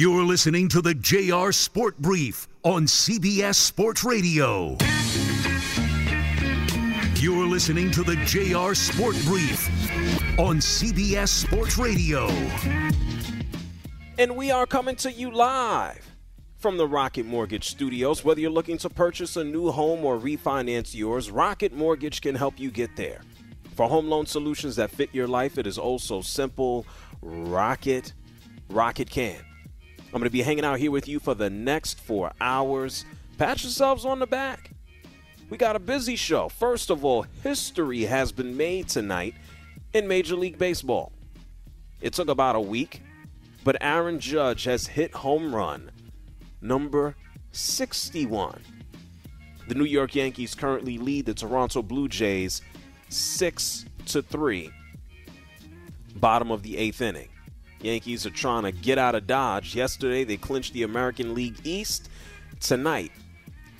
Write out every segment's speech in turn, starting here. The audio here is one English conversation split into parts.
You're listening to the JR Sport Brief on CBS Sports Radio. You're listening to the JR Sport Brief on CBS Sports Radio. And we are coming to you live from the Rocket Mortgage Studios. Whether you're looking to purchase a new home or refinance yours, Rocket Mortgage can help you get there. For home loan solutions that fit your life, it is also simple. Rocket, Rocket can. I'm going to be hanging out here with you for the next four hours. Pat yourselves on the back. We got a busy show. First of all, history has been made tonight in Major League Baseball. It took about a week, but Aaron Judge has hit home run number 61. The New York Yankees currently lead the Toronto Blue Jays 6 to 3. Bottom of the 8th inning. Yankees are trying to get out of Dodge. Yesterday, they clinched the American League East. Tonight,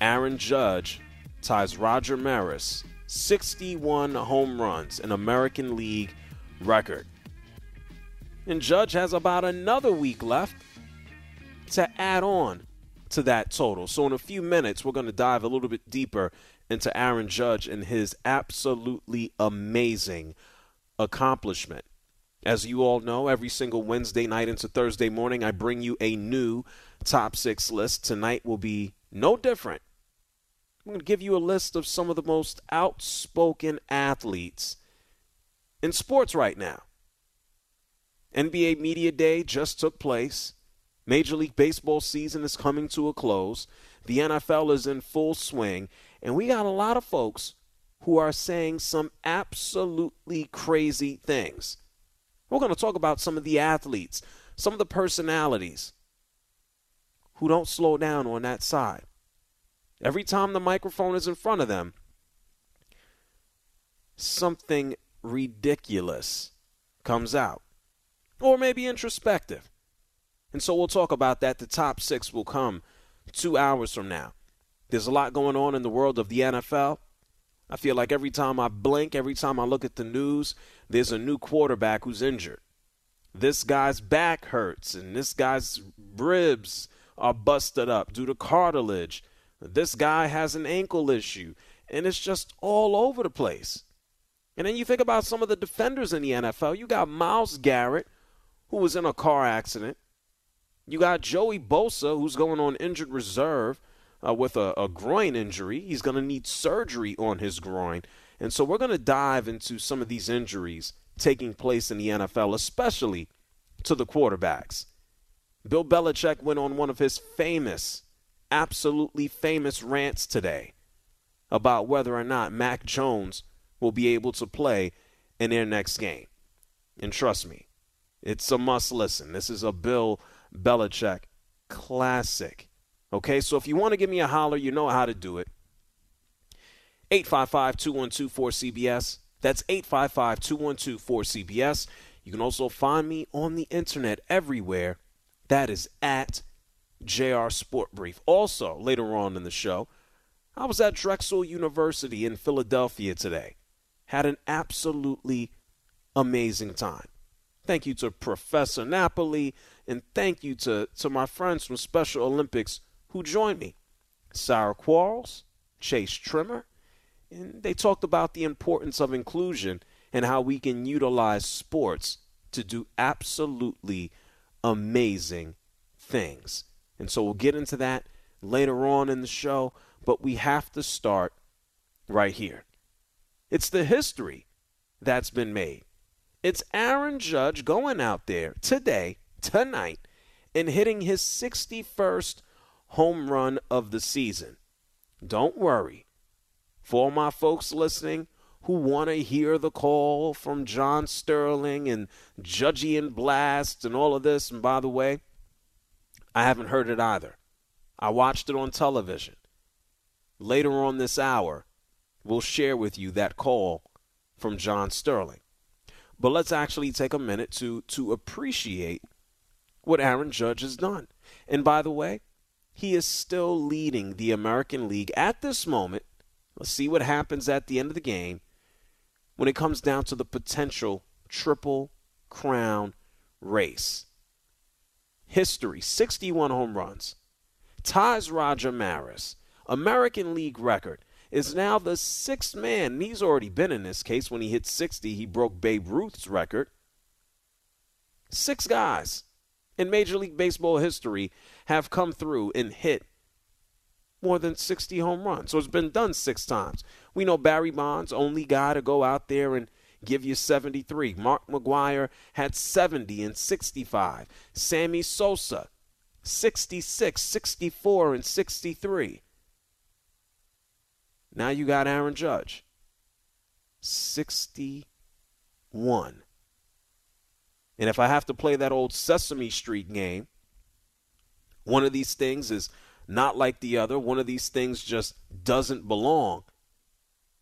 Aaron Judge ties Roger Maris 61 home runs, an American League record. And Judge has about another week left to add on to that total. So, in a few minutes, we're going to dive a little bit deeper into Aaron Judge and his absolutely amazing accomplishment. As you all know, every single Wednesday night into Thursday morning, I bring you a new top six list. Tonight will be no different. I'm going to give you a list of some of the most outspoken athletes in sports right now. NBA Media Day just took place. Major League Baseball season is coming to a close. The NFL is in full swing. And we got a lot of folks who are saying some absolutely crazy things. We're going to talk about some of the athletes, some of the personalities who don't slow down on that side. Every time the microphone is in front of them, something ridiculous comes out, or maybe introspective. And so we'll talk about that. The top six will come two hours from now. There's a lot going on in the world of the NFL. I feel like every time I blink, every time I look at the news, there's a new quarterback who's injured. This guy's back hurts, and this guy's ribs are busted up due to cartilage. This guy has an ankle issue, and it's just all over the place. And then you think about some of the defenders in the NFL. You got Myles Garrett, who was in a car accident. You got Joey Bosa, who's going on injured reserve uh, with a, a groin injury. He's going to need surgery on his groin. And so we're going to dive into some of these injuries taking place in the NFL, especially to the quarterbacks. Bill Belichick went on one of his famous, absolutely famous rants today about whether or not Mac Jones will be able to play in their next game. And trust me, it's a must listen. This is a Bill Belichick classic. Okay, so if you want to give me a holler, you know how to do it. 855 212 4CBS. That's 855 212 4CBS. You can also find me on the internet everywhere. That is at JR Sport Brief. Also, later on in the show, I was at Drexel University in Philadelphia today. Had an absolutely amazing time. Thank you to Professor Napoli, and thank you to, to my friends from Special Olympics who joined me Sarah Quarles, Chase Trimmer, and they talked about the importance of inclusion and how we can utilize sports to do absolutely amazing things. And so we'll get into that later on in the show, but we have to start right here. It's the history that's been made. It's Aaron Judge going out there today, tonight, and hitting his 61st home run of the season. Don't worry. For my folks listening who want to hear the call from John Sterling and Judgian Blast and all of this, and by the way, I haven't heard it either. I watched it on television. Later on this hour, we'll share with you that call from John Sterling. But let's actually take a minute to to appreciate what Aaron Judge has done. And by the way, he is still leading the American League at this moment. Let's see what happens at the end of the game when it comes down to the potential triple crown race. history, 61 home runs, ties Roger Maris, American League record, is now the sixth man. And he's already been in this case. When he hit 60, he broke Babe Ruth's record. Six guys in Major League Baseball history have come through and hit more than 60 home runs. So it's been done six times. We know Barry Bonds, only guy to go out there and give you 73. Mark McGwire had 70 and 65. Sammy Sosa, 66, 64, and 63. Now you got Aaron Judge, 61. And if I have to play that old Sesame Street game, one of these things is not like the other. One of these things just doesn't belong.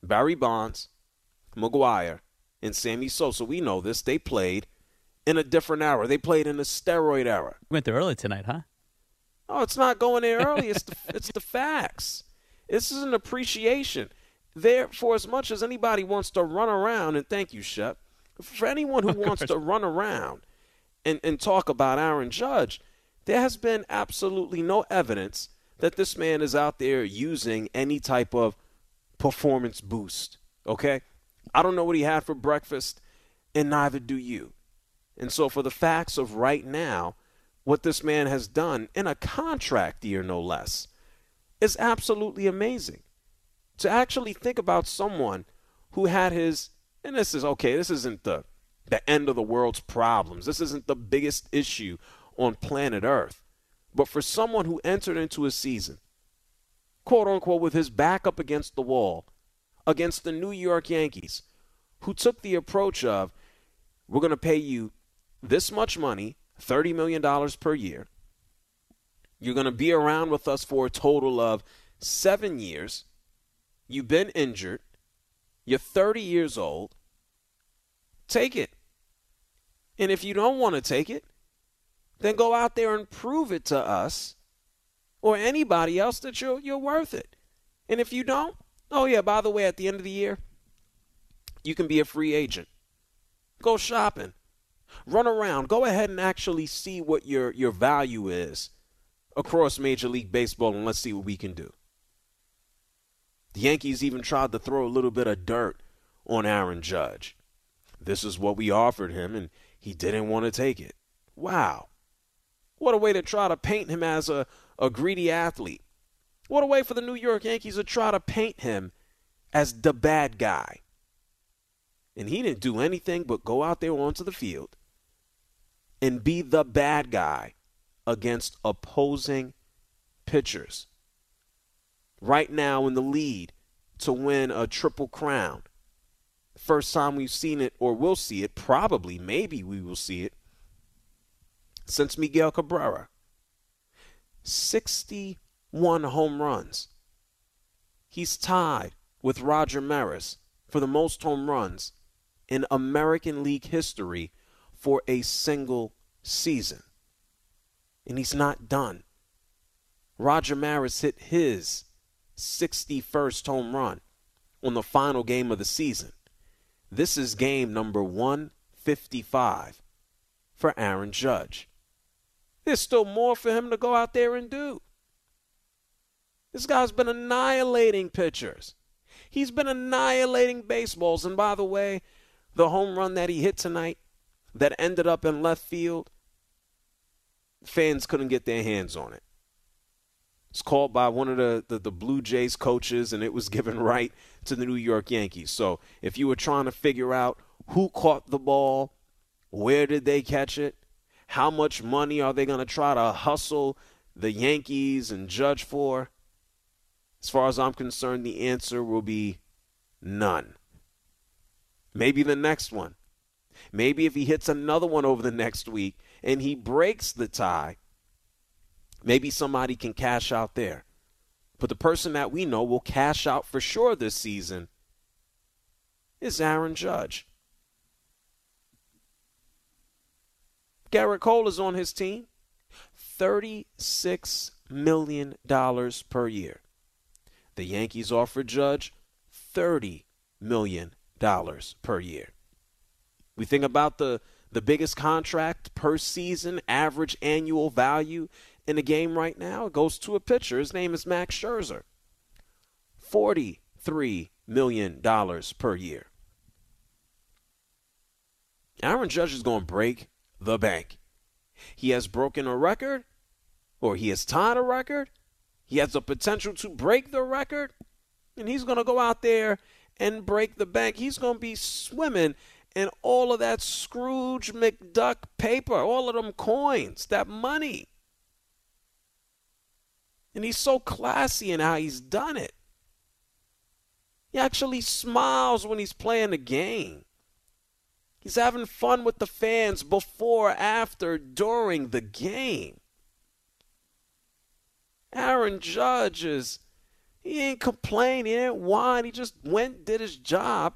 Barry Bonds, McGwire, and Sammy Sosa, we know this, they played in a different era. They played in a steroid era. Went there early tonight, huh? Oh, it's not going there early. It's the, it's the facts. This is an appreciation. There, for as much as anybody wants to run around, and thank you, Shep, for anyone who wants to run around and, and talk about Aaron Judge, there has been absolutely no evidence that this man is out there using any type of performance boost. Okay? I don't know what he had for breakfast, and neither do you. And so, for the facts of right now, what this man has done in a contract year, no less, is absolutely amazing. To actually think about someone who had his, and this is okay, this isn't the, the end of the world's problems, this isn't the biggest issue on planet Earth. But for someone who entered into a season, quote unquote, with his back up against the wall, against the New York Yankees, who took the approach of, we're going to pay you this much money, $30 million per year. You're going to be around with us for a total of seven years. You've been injured. You're 30 years old. Take it. And if you don't want to take it, then go out there and prove it to us or anybody else that you're, you're worth it. And if you don't, oh, yeah, by the way, at the end of the year, you can be a free agent. Go shopping. Run around. Go ahead and actually see what your, your value is across Major League Baseball, and let's see what we can do. The Yankees even tried to throw a little bit of dirt on Aaron Judge. This is what we offered him, and he didn't want to take it. Wow. What a way to try to paint him as a, a greedy athlete. What a way for the New York Yankees to try to paint him as the bad guy. And he didn't do anything but go out there onto the field and be the bad guy against opposing pitchers. Right now in the lead to win a triple crown. First time we've seen it or will see it, probably, maybe we will see it since Miguel Cabrera. 61 home runs. He's tied with Roger Maris for the most home runs in American League history for a single season. And he's not done. Roger Maris hit his 61st home run on the final game of the season. This is game number 155 for Aaron Judge. There's still more for him to go out there and do. This guy's been annihilating pitchers. He's been annihilating baseballs. And by the way, the home run that he hit tonight that ended up in left field, fans couldn't get their hands on it. It's called by one of the, the, the, Blue Jays coaches, and it was given right to the New York Yankees. So if you were trying to figure out who caught the ball, where did they catch it, how much money are they going to try to hustle the Yankees and Judge for? As far as I'm concerned, the answer will be none. Maybe the next one. Maybe if he hits another one over the next week and he breaks the tie, maybe somebody can cash out there. But the person that we know will cash out for sure this season is Aaron Judge. Gerrit Cole is on his team. $36 million per year. The Yankees offer Judge $30 million per year. We think about the, the biggest contract per season, average annual value in the game right now It goes to a pitcher. His name is Max Scherzer. $43 million per year. Aaron Judge is going to break the bank. He has broken a record, or he has tied a record. He has the potential to break the record, and he's going to go out there and break the bank. He's going to be swimming in all of that Scrooge McDuck paper, all of them coins, that money. And he's so classy in how he's done it. He actually smiles when he's playing the game. He's having fun with the fans before, after, during the game. Aaron Judge is, he ain't complain, he didn't he just went, did his job,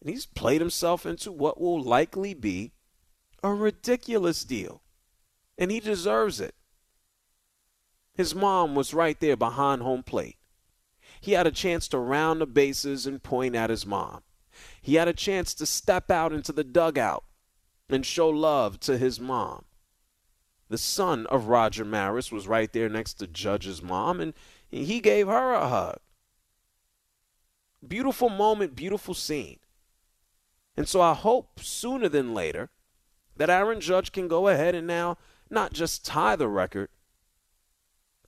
and he's played himself into what will likely be a ridiculous deal. And he deserves it. His mom was right there behind home plate. He had a chance to round the bases and point at his mom. He had a chance to step out into the dugout and show love to his mom. The son of Roger Maris was right there next to Judge's mom, and he gave her a hug. Beautiful moment, beautiful scene. And so I hope sooner than later that Aaron Judge can go ahead and now not just tie the record,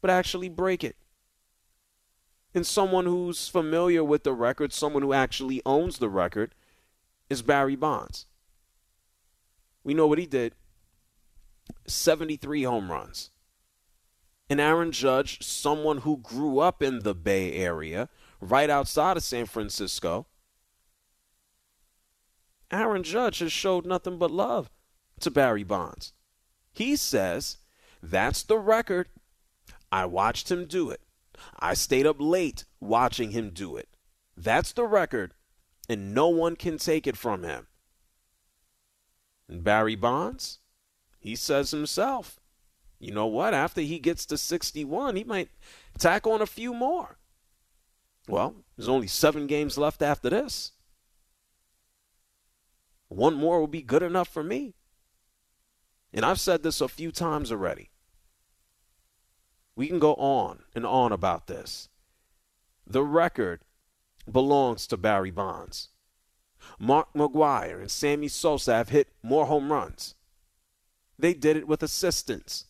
but actually break it and someone who's familiar with the record, someone who actually owns the record, is Barry Bonds. We know what he did 73 home runs. And Aaron Judge, someone who grew up in the Bay Area, right outside of San Francisco, Aaron Judge has showed nothing but love to Barry Bonds. He says, That's the record. I watched him do it. I stayed up late watching him do it. That's the record, and no one can take it from him. And Barry Bonds, he says himself, you know what? After he gets to 61, he might tack on a few more. Well, there's only seven games left after this. One more will be good enough for me. And I've said this a few times already. We can go on and on about this. The record belongs to Barry Bonds. Mark McGwire and Sammy Sosa have hit more home runs. They did it with assistance.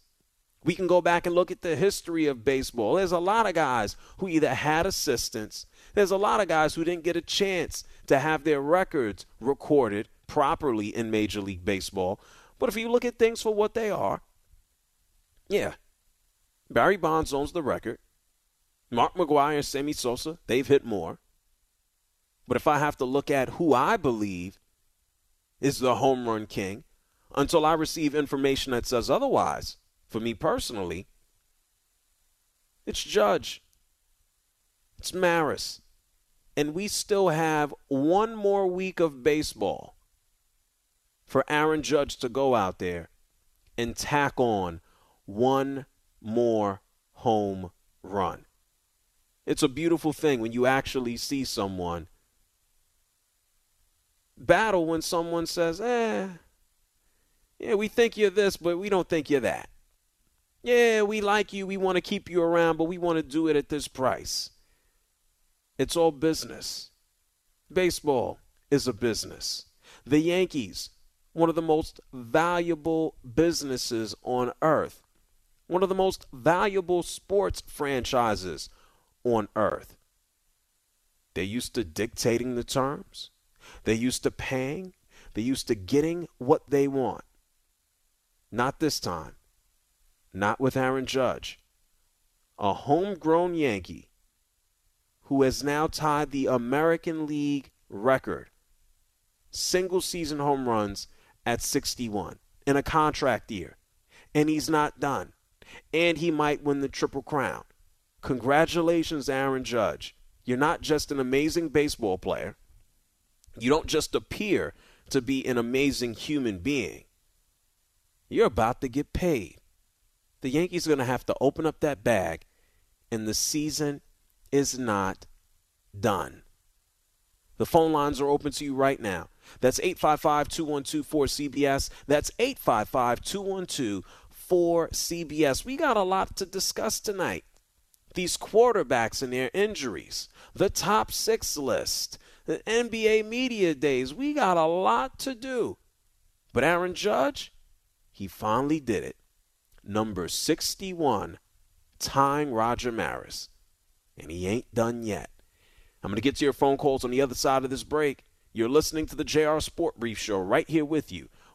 We can go back and look at the history of baseball. There's a lot of guys who either had assistance, there's a lot of guys who didn't get a chance to have their records recorded properly in Major League Baseball. But if you look at things for what they are, yeah, Barry Bonds owns the record. Mark McGwire and Sammy Sosa, they've hit more. But if I have to look at who I believe is the home run king, until I receive information that says otherwise, for me personally, it's Judge. It's Maris. And we still have one more week of baseball for Aaron Judge to go out there and tack on one more home run. It's a beautiful thing when you actually see someone battle when someone says, eh, yeah, we think you're this, but we don't think you're that. Yeah, we like you, we want to keep you around, but we want to do it at this price. It's all business. Baseball is a business. The Yankees, one of the most valuable businesses on earth one of the most valuable sports franchises on earth. They're used to dictating the terms, they're used to paying, they're used to getting what they want. Not this time. Not with Aaron Judge. A homegrown Yankee who has now tied the American League record single season home runs at 61 in a contract year. And he's not done and he might win the Triple Crown. Congratulations, Aaron Judge. You're not just an amazing baseball player. You don't just appear to be an amazing human being. You're about to get paid. The Yankees are going to have to open up that bag, and the season is not done. The phone lines are open to you right now. That's 855 212 4CBS. That's 855 212 4CBS. We got a lot to discuss tonight. These quarterbacks and their injuries, the top six list, the NBA media days. We got a lot to do. But Aaron Judge, he finally did it. Number 61, tying Roger Maris. And he ain't done yet. I'm going to get to your phone calls on the other side of this break. You're listening to the JR Sport Brief Show right here with you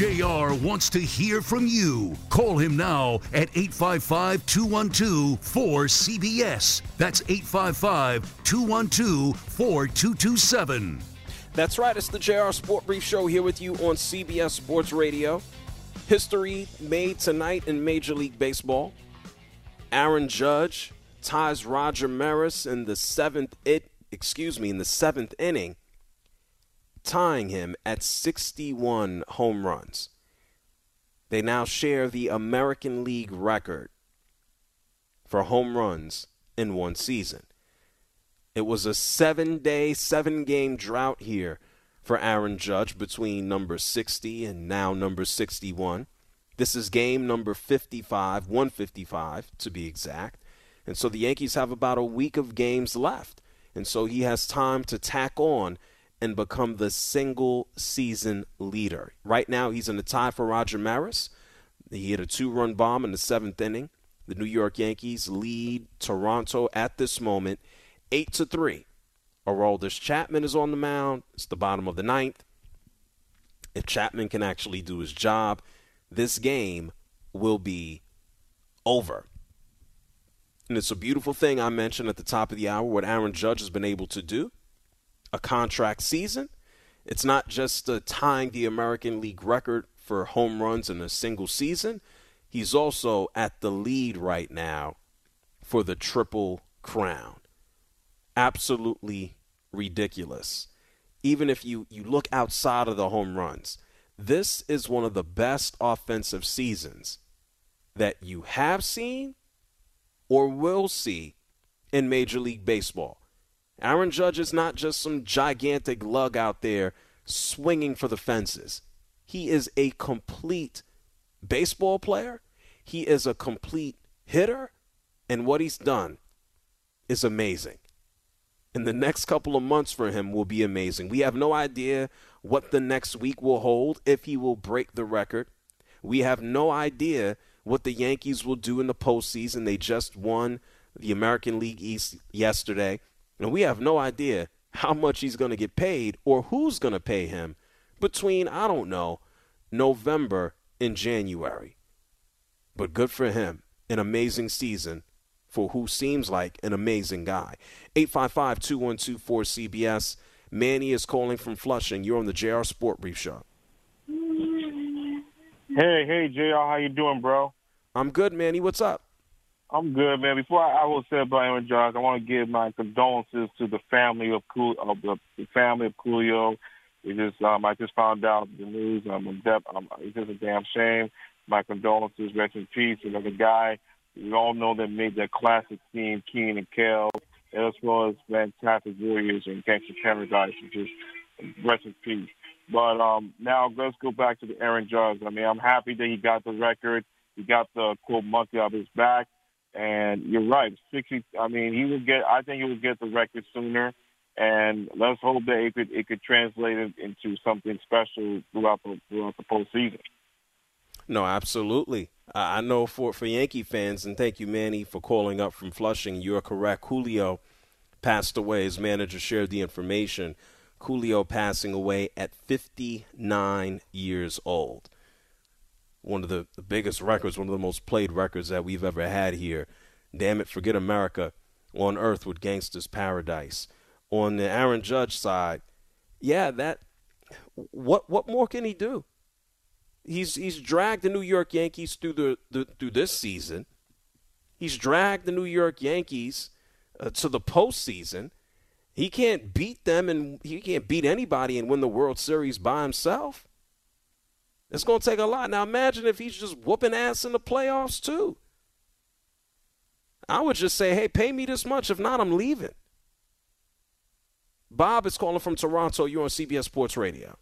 JR wants to hear from you. Call him now at 855 212 4CBS. That's 855 212 4227. That's right, it's the JR Sport Brief Show here with you on CBS Sports Radio. History made tonight in Major League Baseball. Aaron Judge ties Roger Maris in the seventh it excuse me in the seventh inning tying him at 61 home runs. They now share the American League record for home runs in one season. It was a seven day, seven game drought here for Aaron Judge between number 60 and now number 61. This is game number 55, 155 to be exact. And so the Yankees have about a week of games left. And so he has time to tack on and become the single season leader. Right now, he's in the tie for Roger Maris. He hit a two run bomb in the seventh inning. The New York Yankees lead Toronto at this moment 8 to 3. Aroldis Chapman is on the mound. It's the bottom of the ninth. If Chapman can actually do his job, this game will be over. And it's a beautiful thing I mentioned at the top of the hour what Aaron Judge has been able to do a contract season. It's not just uh, tying the American League record for home runs in a single season. He's also at the lead right now for the Triple Crown. Absolutely ridiculous. Even if you, you look outside of the home runs, this is one of the best offensive seasons that you have seen or will see in Major League Baseball. Aaron Judge is not just some gigantic lug out there swinging for the fences. He is a complete baseball player. He is a complete hitter. And what he's done is amazing. And the next couple of months for him will be amazing. We have no idea what the next week will hold, if he will break the record. We have no idea what the Yankees will do in the postseason. They just won the American League East yesterday. And we have no idea how much he's going to get paid or who's going to pay him between, I don't know, November and January. But good for him. An amazing season for who seems like an amazing guy. 855 212 4CBS. Manny is calling from Flushing. You're on the JR Sport Brief Show. Hey, hey, JR, how you doing, bro? I'm good, Manny. What's up? I'm good, man. Before I, I will say about Aaron Judge, I want to give my condolences to the family of Cool, of the, the family of Coolio. We just, um, I just found out the news. I'm in depth. I'm, it's just a damn shame. My condolences, rest in peace. Another guy we all know that made that classic team, Kenan and Kel, as well as fantastic Warriors and Gangster Paradise, which is rest in peace. But um, now let's go back to the Aaron Judge. I mean, I'm happy that he got the record. He got the quote monkey off his back. And you're right, 60. I mean, he will get. I think he will get the record sooner. And let's hope that it could it could translate into something special throughout the throughout the postseason. No, absolutely. I know for for Yankee fans, and thank you, Manny, for calling up from Flushing. You're correct. Coolio passed away. His manager shared the information. Coolio passing away at 59 years old one of the, the biggest records, one of the most played records that we've ever had here. Damn it, forget America on Earth with Gangsta's Paradise. On the Aaron Judge side, yeah, that what what more can he do? He's he's dragged the New York Yankees through the, the through this season. He's dragged the New York Yankees uh, to the postseason. He can't beat them and he can't beat anybody and win the World Series by himself. It's going to take a lot. Now imagine if he's just whooping ass in the playoffs too. I would just say, hey, pay me this much. If not, I'm leaving. Bob is calling from Toronto. You're on CBS Sports Radio.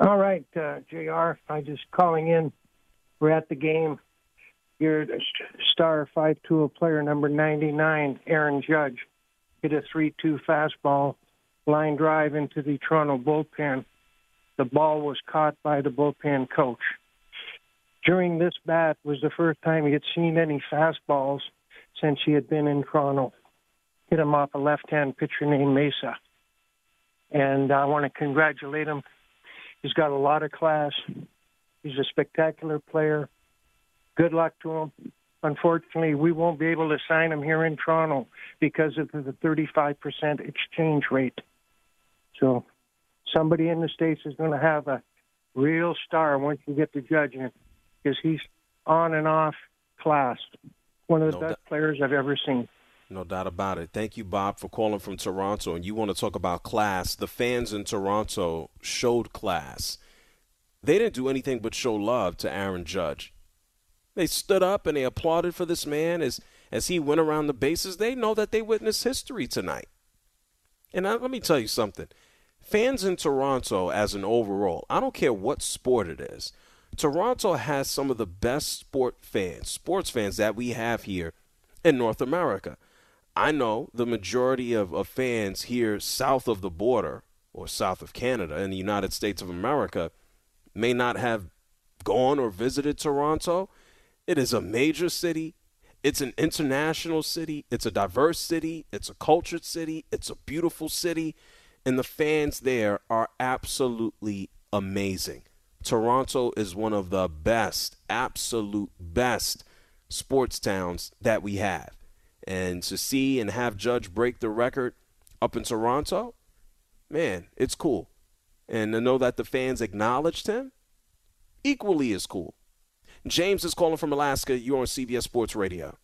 All right, uh, JR. I'm just calling in. We're at the game. Your star five tool player number 99, Aaron Judge, hit a 3 2 fastball, line drive into the Toronto bullpen. The ball was caught by the bullpen coach. During this bat was the first time he had seen any fastballs since he had been in Toronto. Hit him off a left-hand pitcher named Mayza. And I want to congratulate him. He's got a lot of class. He's a spectacular player. Good luck to him. Unfortunately, we won't be able to sign him here in Toronto because of the 35% exchange rate. So somebody in the States is going to have a real star once you get the judge in because he's on and off class. One of the no best players I've ever seen. No doubt about it. Thank you, Bob, for calling from Toronto. And you want to talk about class. The fans in Toronto showed class. They didn't do anything but show love to Aaron Judge. They stood up and they applauded for this man as, as he went around the bases. They know that they witnessed history tonight. And I, let me tell you something fans in Toronto, as an overall, I don't care what sport it is, Toronto has some of the best sport fans, sports fans that we have here in North America. I know the majority of, of fans here south of the border or south of Canada in the United States of America may not have gone or visited Toronto. It is a major city. It's an international city. It's a diverse city. It's a cultured city. It's a beautiful city. And the fans there are absolutely amazing. Toronto is one of the best, absolute best sports towns that we have. And to see and have Judge break the record up in Toronto, man, it's cool. And to know that the fans acknowledged him, equally as cool. James is calling from Alaska. You're on CBS Sports Radio.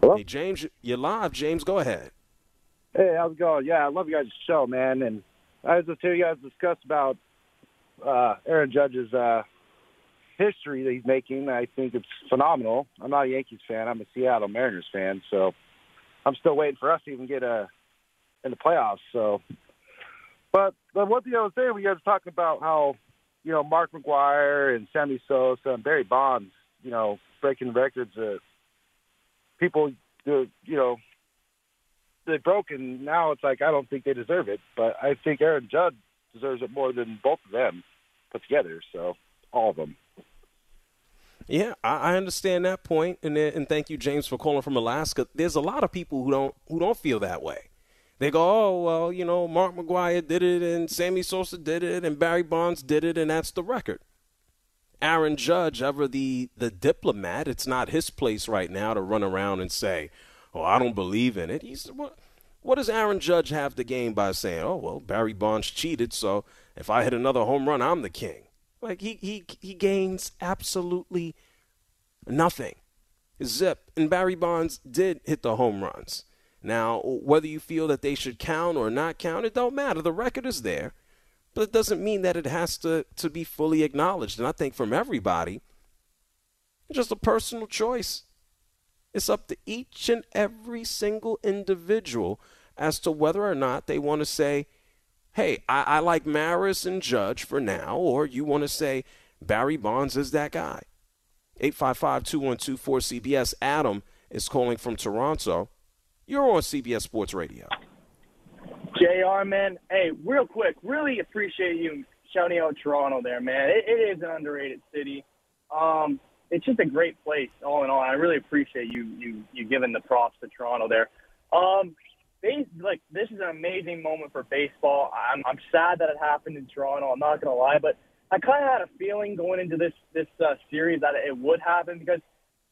Hello? Hey, James, you're live. James, go ahead. Hey, how's it going? Yeah, I love you guys' show, man. And I was just hearing you guys discuss about uh, Aaron Judge's uh, history that he's making. I think it's phenomenal. I'm not a Yankees fan. I'm a Seattle Mariners fan. So I'm still waiting for us to even get a uh, in the playoffs. So, but but one thing I was saying, we guys were talking about how you know Mark McGwire and Sammy Sosa and Barry Bonds, you know, breaking records that people do, you know they broke, and now it's like I don't think they deserve it. But I think Aaron Judge deserves it more than both of them put together. So all of them. Yeah, I, understand that point, and and thank you, James, for calling from Alaska. There's a lot of people who don't who don't feel that way. They go, oh well, you know, Mark McGwire did it, and Sammy Sosa did it, and Barry Bonds did it, and that's the record. Aaron Judge, ever the the diplomat, it's not his place right now to run around and say, oh, I don't believe in it. He's what? What does Aaron Judge have to gain by saying, oh well, Barry Bonds cheated, so if I hit another home run, I'm the king? Like he he he gains absolutely nothing. Zip and Barry Bonds did hit the home runs. Now, whether you feel that they should count or not count, it don't matter. The record is there, but it doesn't mean that it has to to be fully acknowledged. And I think from everybody, just a personal choice. It's up to each and every single individual as to whether or not they want to say, hey, I, I like Maris and Judge for now, or you want to say Barry Bonds is that guy. 855 212 4CBS. Adam is calling from Toronto. You're on CBS Sports Radio. JR, man. Hey, real quick, really appreciate you shouting out Toronto there, man. it, it is an underrated city. Um, it's just a great place, all in all. I really appreciate you you you giving the props to Toronto there. Um, base, like this is an amazing moment for baseball. I'm I'm sad that it happened in Toronto. I'm not gonna lie, but I kind of had a feeling going into this this uh, series that it would happen because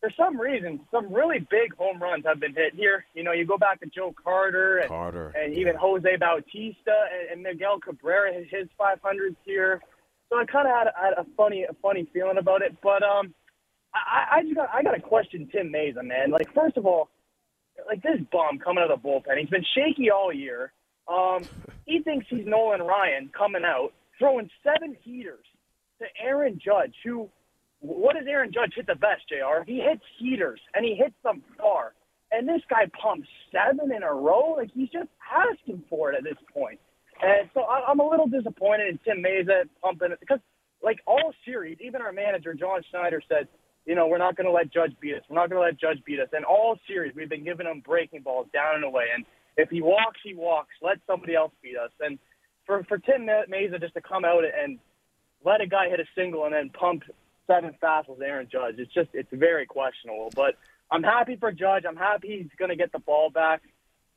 for some reason some really big home runs have been hit here. You know, you go back to Joe Carter and, Carter, and even Jose Bautista and, and Miguel Cabrera his 500s here. So I kind of had, had a funny a funny feeling about it, but um I, I just got I got to question Tim Mayza, man. Like first of all, like this bum coming out of the bullpen, he's been shaky all year. Um, he thinks he's Nolan Ryan coming out throwing seven heaters to Aaron Judge, who what does Aaron Judge hit the best, Jr. He hits heaters and he hits them far. And this guy pumps seven in a row. Like he's just asking for it at this point. And so I, I'm a little disappointed in Tim Mayza pumping it because, like all series, even our manager John Schneider said, you know, we're not going to let Judge beat us. We're not going to let Judge beat us. And all series, we've been giving him breaking balls down and away. And if he walks, he walks. Let somebody else beat us. And for for Tim Mayza just to come out and let a guy hit a single and then pump seven fastballs to Aaron Judge, it's just it's very questionable. But I'm happy for Judge. I'm happy he's going to get the ball back.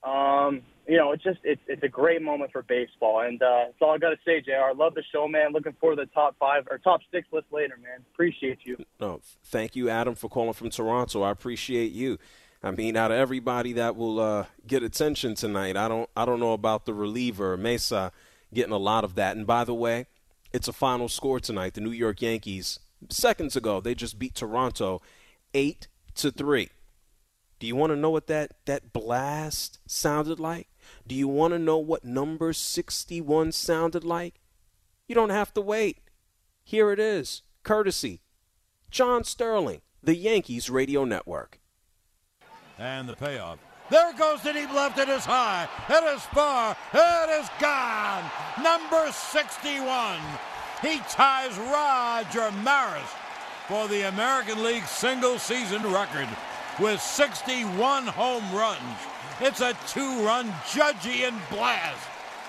Um, you know, it's just it's it's a great moment for baseball, and uh, that's all I got to say, Jr. I love the show, man. Looking forward to the top five or top six list later, man. Appreciate you. No, thank you, Adam, for calling from Toronto. I appreciate you. I mean, out of everybody that will uh, get attention tonight, I don't I don't know about the reliever Mayza getting a lot of that. And by the way, it's a final score tonight. The New York Yankees seconds ago they just beat Toronto eight to three. Do you want to know what that, that blast sounded like? Do you want to know what number 61 sounded like? You don't have to wait. Here it is, courtesy John Sterling, the Yankees Radio Network. And the payoff. There goes the deep left. It is high. It is far. It is gone. Number 61. He ties Roger Maris for the American League single season record with 61 home runs. It's a two-run Judgian blast.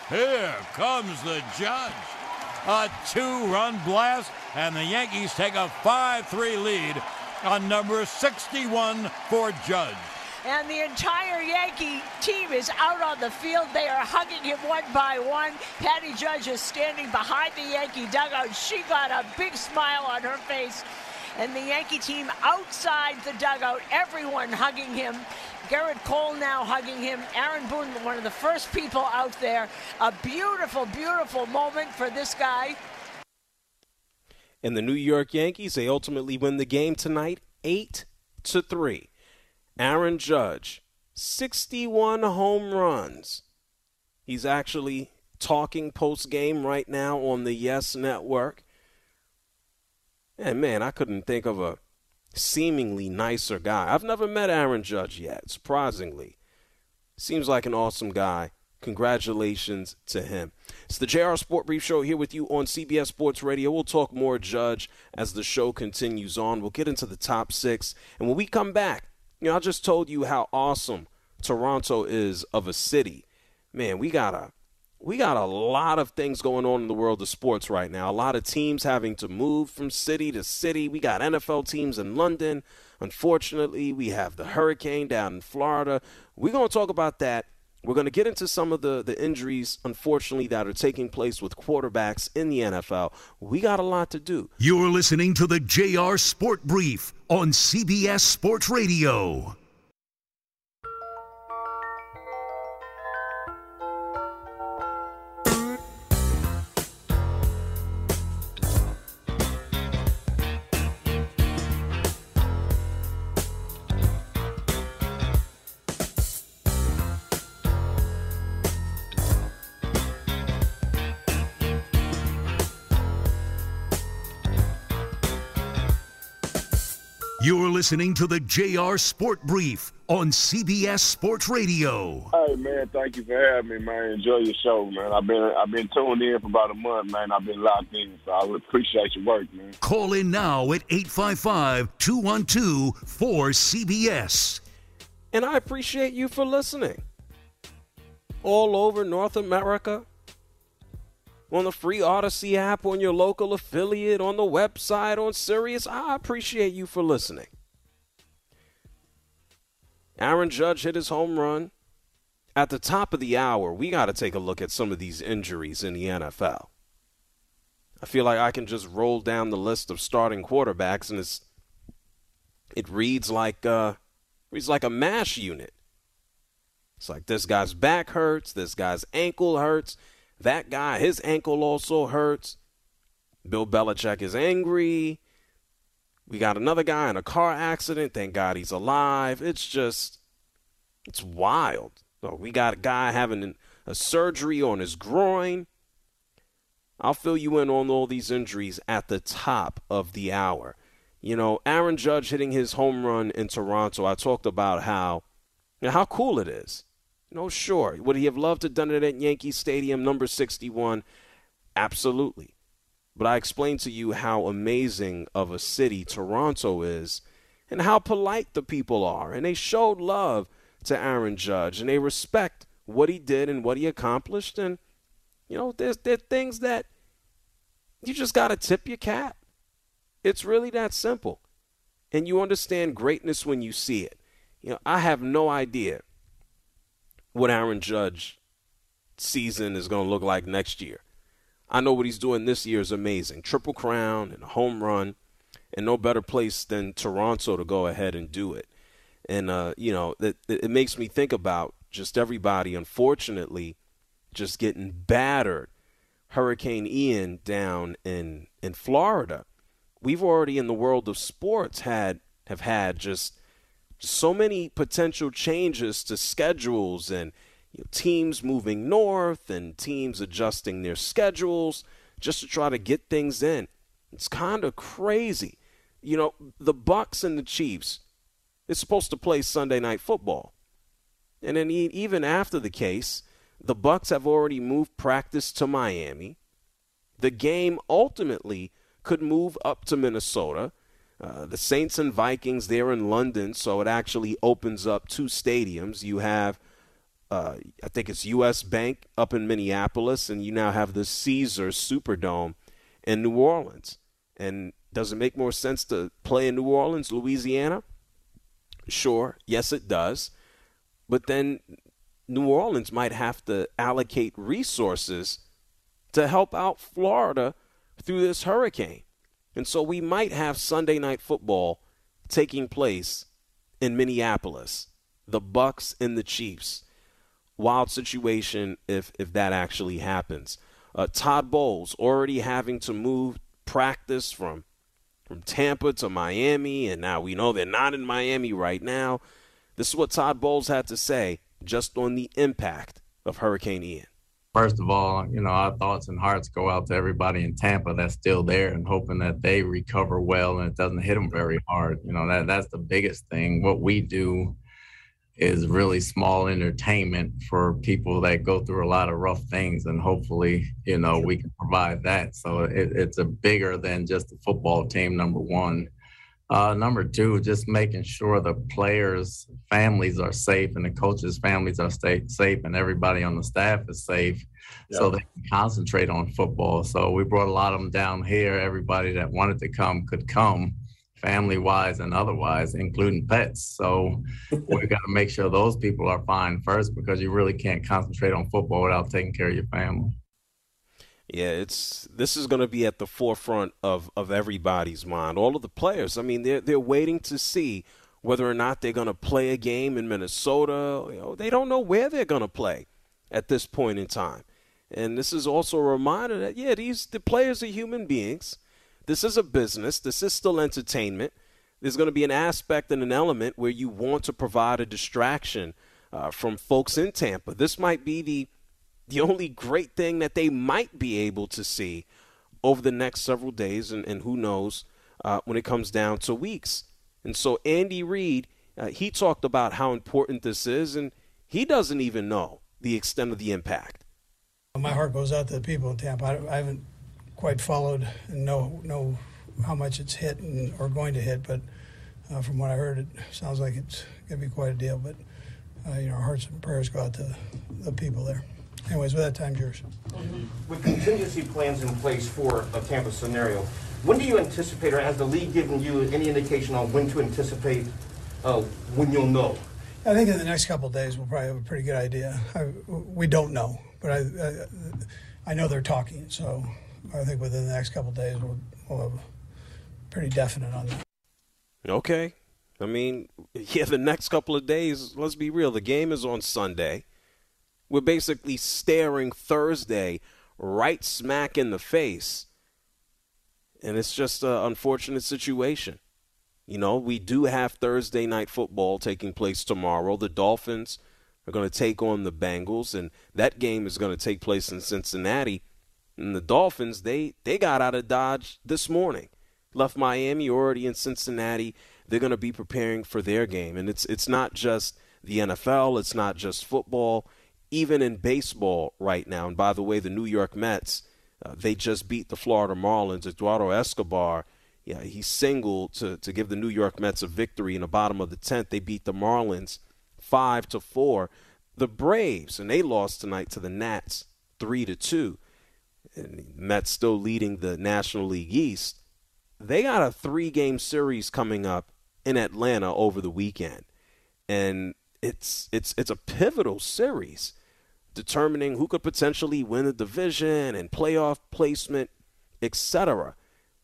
Here comes the judge. A two-run blast, and the Yankees take a 5-3 lead on number 61 for Judge. And the entire Yankee team is out on the field. They are hugging him one by one. Patty Judge is standing behind the Yankee dugout. She got a big smile on her face and the Yankee team outside the dugout, everyone hugging him. Gerrit Cole now hugging him. Aaron Boone, one of the first people out there. A beautiful, beautiful moment for this guy. And the New York Yankees, they ultimately win the game tonight, eight to three. Aaron Judge, 61 home runs. He's actually talking post game right now on the Yes Network. And man, I couldn't think of a seemingly nicer guy. I've never met Aaron Judge yet, surprisingly. Seems like an awesome guy. Congratulations to him. It's the JR Sport Brief Show here with you on CBS Sports Radio. We'll talk more Judge as the show continues on. We'll get into the top six. And when we come back, you know, I just told you how awesome Toronto is of a city. Man, we got a we got a lot of things going on in the world of sports right now. A lot of teams having to move from city to city. We got NFL teams in London. Unfortunately, we have the hurricane down in Florida. We're going to talk about that. We're going to get into some of the, the injuries, unfortunately, that are taking place with quarterbacks in the NFL. We got a lot to do. You're listening to the JR Sport Brief on CBS Sports Radio. You're listening to the JR Sport Brief on CBS Sports Radio. Hey man, thank you for having me, man. Enjoy your show, man. I've been I've been tuned in for about a month, man. I've been locked in, so I appreciate your work, man. Call in now at 855-212-4CBS. And I appreciate you for listening. All over North America, on the free Audacy app, on your local affiliate, on the website, on Sirius. I appreciate you for listening. Aaron Judge hit his home run. At the top of the hour, we got to take a look at some of these injuries in the NFL. I feel like I can just roll down the list of starting quarterbacks, and it's it reads like uh, reads like a mash unit. It's like this guy's back hurts, this guy's ankle hurts, that guy, his ankle also hurts. Bill Belichick is angry. We got another guy in a car accident. Thank God he's alive. It's just, it's wild. So we got a guy having a surgery on his groin. I'll fill you in on all these injuries at the top of the hour. You know, Aaron Judge hitting his home run in Toronto. I talked about how you know, how cool it is. Know, sure. Would he have loved to have done it at Yankee Stadium, number 61? Absolutely. But I explained to you how amazing of a city Toronto is and how polite the people are. And they showed love to Aaron Judge and they respect what he did and what he accomplished. And, you know, there's, there are things that you just got to tip your cap. It's really that simple. And you understand greatness when you see it. You know, I have no idea what Aaron Judge season is going to look like next year. I know what he's doing this year is amazing. Triple crown and a home run, and no better place than Toronto to go ahead and do it. And uh, you know, it, it makes me think about just everybody, unfortunately, just getting battered. Hurricane Ian down in in Florida. We've already in the world of sports had have had just so many potential changes to schedules and you know, teams moving north and teams adjusting their schedules just to try to get things in. It's kind of crazy. You know, the Bucks and the Chiefs is supposed to play Sunday night football. And then even after the case, the Bucks have already moved practice to Miami. The game ultimately could move up to Minnesota. Uh, the Saints and Vikings, they're in London, so it actually opens up two stadiums. You have, uh, I think it's U.S. Bank up in Minneapolis, and you now have the Caesars Superdome in New Orleans. And does it make more sense to play in New Orleans, Louisiana? Sure, yes, it does. But then New Orleans might have to allocate resources to help out Florida through this hurricane. And so we might have Sunday night football taking place in Minneapolis, the Bucks and the Chiefs. Wild situation if if that actually happens. Uh, Todd Bowles already having to move practice from from Tampa to Miami, and now we know they're not in Miami right now. This is what Todd Bowles had to say just on the impact of Hurricane Ian first of all, you know, our thoughts and hearts go out to everybody in Tampa that's still there and hoping that they recover well and it doesn't hit them very hard. You know, that that's the biggest thing. What we do is really small entertainment for people that go through a lot of rough things and hopefully, you know, we can provide that. So it, it's a bigger than just the football team, number one. Uh, number two, just making sure the players' families are safe and the coaches' families are stay, safe and everybody on the staff is safe yep. so they can concentrate on football. So we brought a lot of them down here. Everybody that wanted to come could come, family wise and otherwise, including pets. So we've got to make sure those people are fine first because you really can't concentrate on football without taking care of your family. Yeah, it's this is going to be at the forefront of, of everybody's mind. All of the players. I mean, they're they're waiting to see whether or not they're going to play a game in Minnesota. You know, they don't know where they're going to play at this point in time. And this is also a reminder that yeah, these the players are human beings. This is a business. This is still entertainment. There's going to be an aspect and an element where you want to provide a distraction uh, from folks in Tampa. This might be the the only great thing that they might be able to see over the next several days, and, and who knows uh, when it comes down to weeks. And so Andy Reid, uh, he talked about how important this is, and he doesn't even know the extent of the impact. My heart goes out to the people in Tampa. I, I haven't quite followed and know know how much it's hit and, or going to hit, but uh, from what I heard, it sounds like it's going to be quite a deal. But uh, you know, our hearts and prayers go out to the people there. Anyways, with that, time yours. With contingency plans in place for a Tampa scenario, when do you anticipate, or has the league given you any indication on when to anticipate uh, when you'll know? I think in the next couple days we'll probably have a pretty good idea. I, we don't know, but I, I, I know they're talking, so I think within the next couple days we'll, we'll have pretty definite on that. Okay. I mean, yeah, the next couple of days, let's be real. The game is on Sunday. We're basically staring Thursday right smack in the face. And it's just an unfortunate situation. You know, we do have Thursday night football taking place tomorrow. The Dolphins are going to take on the Bengals, and that game is going to take place in Cincinnati. And the Dolphins, they they got out of Dodge this morning, left Miami already in Cincinnati. They're going to be preparing for their game, and it's it's not just the NFL, it's not just football, even in baseball right now. And by the way, the New York Mets, uh, they just beat the Florida Marlins. Eduardo Escobar, yeah, he singled to to give the New York Mets a victory in the bottom of the tenth. They beat the Marlins five to four. The Braves, and they lost tonight to the Nats three to two and Mets still leading the National League East, they got a three game series coming up in Atlanta over the weekend. And it's it's it's a pivotal series determining who could potentially win the division and playoff placement, etc.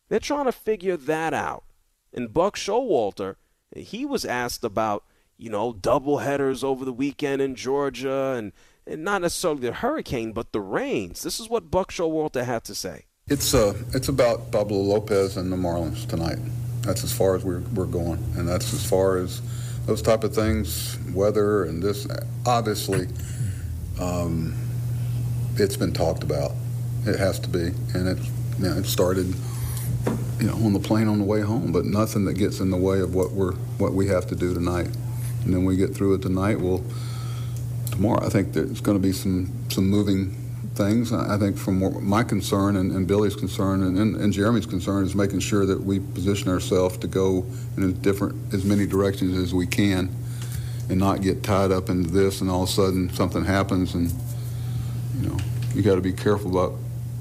They're trying to figure that out. And Buck Showalter, he was asked about, you know, double headers over the weekend in Georgia and and not necessarily the hurricane, but the rains. This is what Buck Showalter had to say. It's uh, it's about Pablo Lopez and the Marlins tonight. That's as far as we're, we're going, and that's as far as those type of things, weather and this. Obviously, um, it's been talked about. It has to be, and it you know, it started, you know, on the plane on the way home. But nothing that gets in the way of what we're what we have to do tonight. And then we get through it tonight. We'll tomorrow. I think there's going to be some some moving things. I think from my concern and, and Billy's concern and, and, and, Jeremy's concern is making sure that we position ourselves to go in as different as many directions as we can and not get tied up into this and all of a sudden something happens and you know you got to be careful about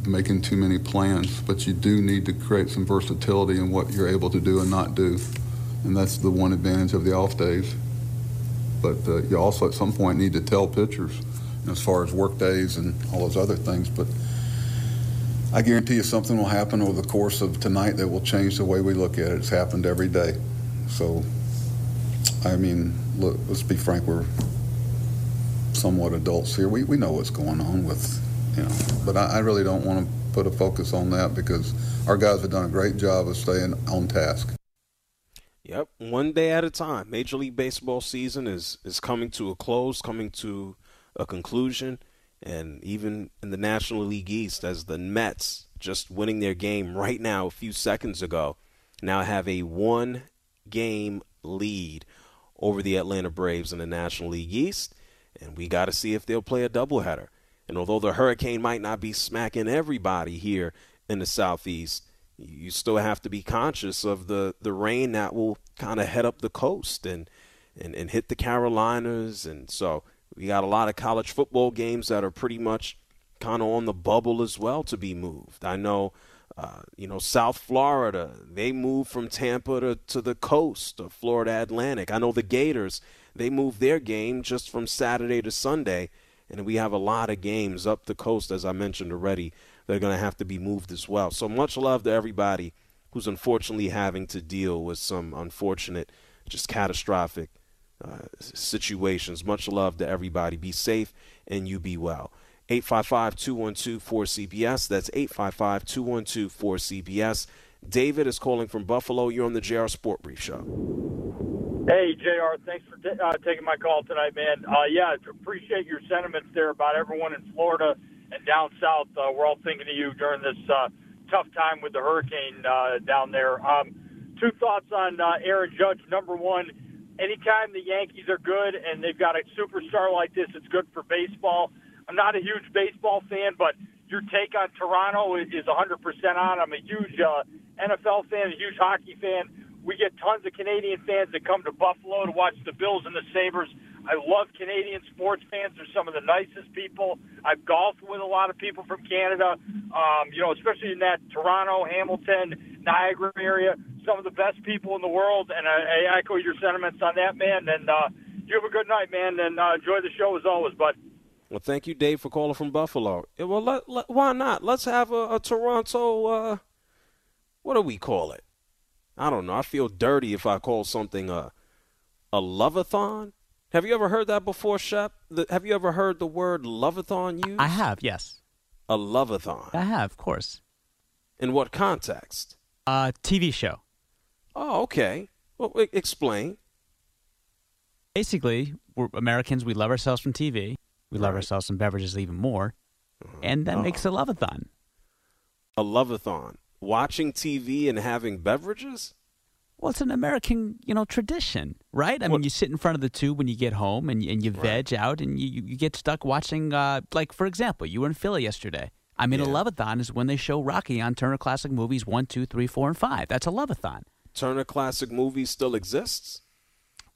making too many plans but you do need to create some versatility in what you're able to do and not do. And that's the one advantage of the off days. But uh, you also at some point need to tell pitchers as far as work days and all those other things. But I guarantee you something will happen over the course of tonight that will change the way we look at it. It's happened every day. So, I mean, look, let's be frank, we're somewhat adults here. We, we know what's going on with, you know, but I, I really don't want to put a focus on that because our guys have done a great job of staying on task. Yep, one day at a time. Major League Baseball season is is coming to a close, coming to a conclusion, and even in the National League East, as the Mets just winning their game right now a few seconds ago, now have a one game lead over the Atlanta Braves in the National League East, and we got to see if they'll play a doubleheader. And although the hurricane might not be smacking everybody here in the Southeast, you still have to be conscious of the, the rain that will kind of head up the coast and, and, and hit the Carolinas. And so we got a lot of college football games that are pretty much kind of on the bubble as well to be moved. I know, uh, you know, South Florida, they moved from Tampa to, to the coast of Florida Atlantic. I know the Gators, they moved their game just from Saturday to Sunday. And we have a lot of games up the coast, as I mentioned already, that are going to have to be moved as well. So much love to everybody who's unfortunately having to deal with some unfortunate, just catastrophic uh, situations. Much love to everybody. Be safe and you be well. 855 212 4CBS. That's 855 212 4CBS. David is calling from Buffalo. You're on the JR Sport Brief Show. Hey, JR. Thanks for t- uh, taking my call tonight, man. Uh, yeah, appreciate your sentiments there about everyone in Florida and down south, uh, we're all thinking of you during this uh, tough time with the hurricane uh, down there. Um, two thoughts on uh, Aaron Judge. Number one, anytime the Yankees are good and they've got a superstar like this, it's good for baseball. I'm not a huge baseball fan, but your take on Toronto is 100% on. I'm a huge uh, NFL fan, a huge hockey fan. We get tons of Canadian fans that come to Buffalo to watch the Bills and the Sabres. I love Canadian sports fans. They're some of the nicest people. I've golfed with a lot of people from Canada, um, you know, especially in that Toronto, Hamilton, Niagara area. Some of the best people in the world, and I, I echo your sentiments on that, man. And uh, you have a good night, man, and uh, enjoy the show as always, bud. Well, thank you, Dave, for calling from Buffalo. Yeah, well, let, let, why not? Let's have a, a Toronto. Uh, what do we call it? I don't know. I feel dirty if I call something a a loveathon. Have you ever heard that before, Shep? The, have you ever heard the word loveathon used? I have, yes. A loveathon. I have, of course. In what context? A TV show. Oh, okay. Well, explain. Basically, we're Americans. We love ourselves from TV. We love ourselves from beverages even more, and that makes a loveathon. A loveathon. Watching TV and having beverages? Well, it's an American, you know, tradition, right? I mean, you sit in front of the tube when you get home, and and you veg out, and you, you get stuck watching. Uh, like for example, you were in Philly yesterday. I mean, a loveathon is when they show Rocky on Turner Classic Movies one, two, three, four, and five. That's a loveathon. Turner Classic Movies still exists?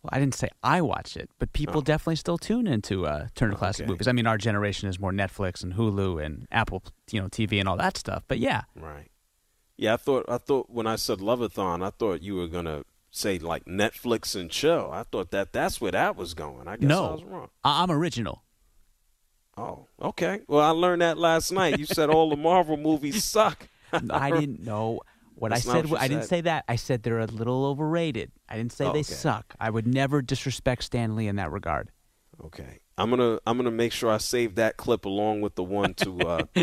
Well, I didn't say I watch it, but people definitely still tune into uh, Turner Classic Okay. Movies. I mean, our generation is more Netflix and Hulu and Apple, you know, TV and all that stuff. But yeah, Right. Yeah, I thought I thought when I said loveathon, I thought you were gonna say like Netflix and chill. I thought that that's where that was going. I guess I was wrong. I- I'm original. Oh, okay. Well, I learned that last night. You said all the Marvel movies suck. I didn't know what That's I said. what I didn't said. say that. I said they're a little overrated. I didn't say Okay. they suck. I would never disrespect Stan Lee in that regard. Okay. I'm gonna I'm gonna make sure I save that clip along with the one to. Uh,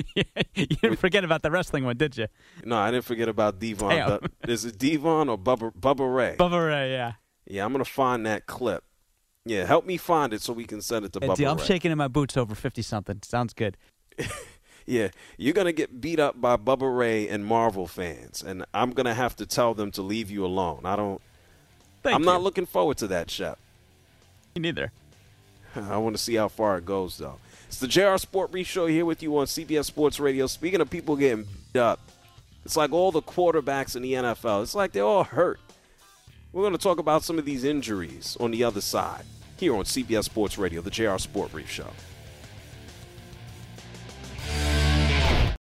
you didn't forget about the wrestling one, did you? no, I didn't forget about D-Von. Damn. is it D-Von or Bubba Bubba Ray? Bubba Ray, yeah. Yeah, I'm gonna find that clip. Yeah, help me find it so we can send it to Hey, Bubba I'm Ray. shaking in my boots over fifty something. Sounds good. Yeah, you're gonna get beat up by Bubba Ray and Marvel fans, and I'm gonna have to tell them to leave you alone. I don't. Thank I'm not looking forward to that, Shep. Me neither. I want to see how far it goes, though. It's the JR Sport Brief Show here with you on CBS Sports Radio. Speaking of people getting beat up, it's like all the quarterbacks in the NFL. It's like they're all hurt. We're going to talk about some of these injuries on the other side here on CBS Sports Radio, the JR Sport Brief Show.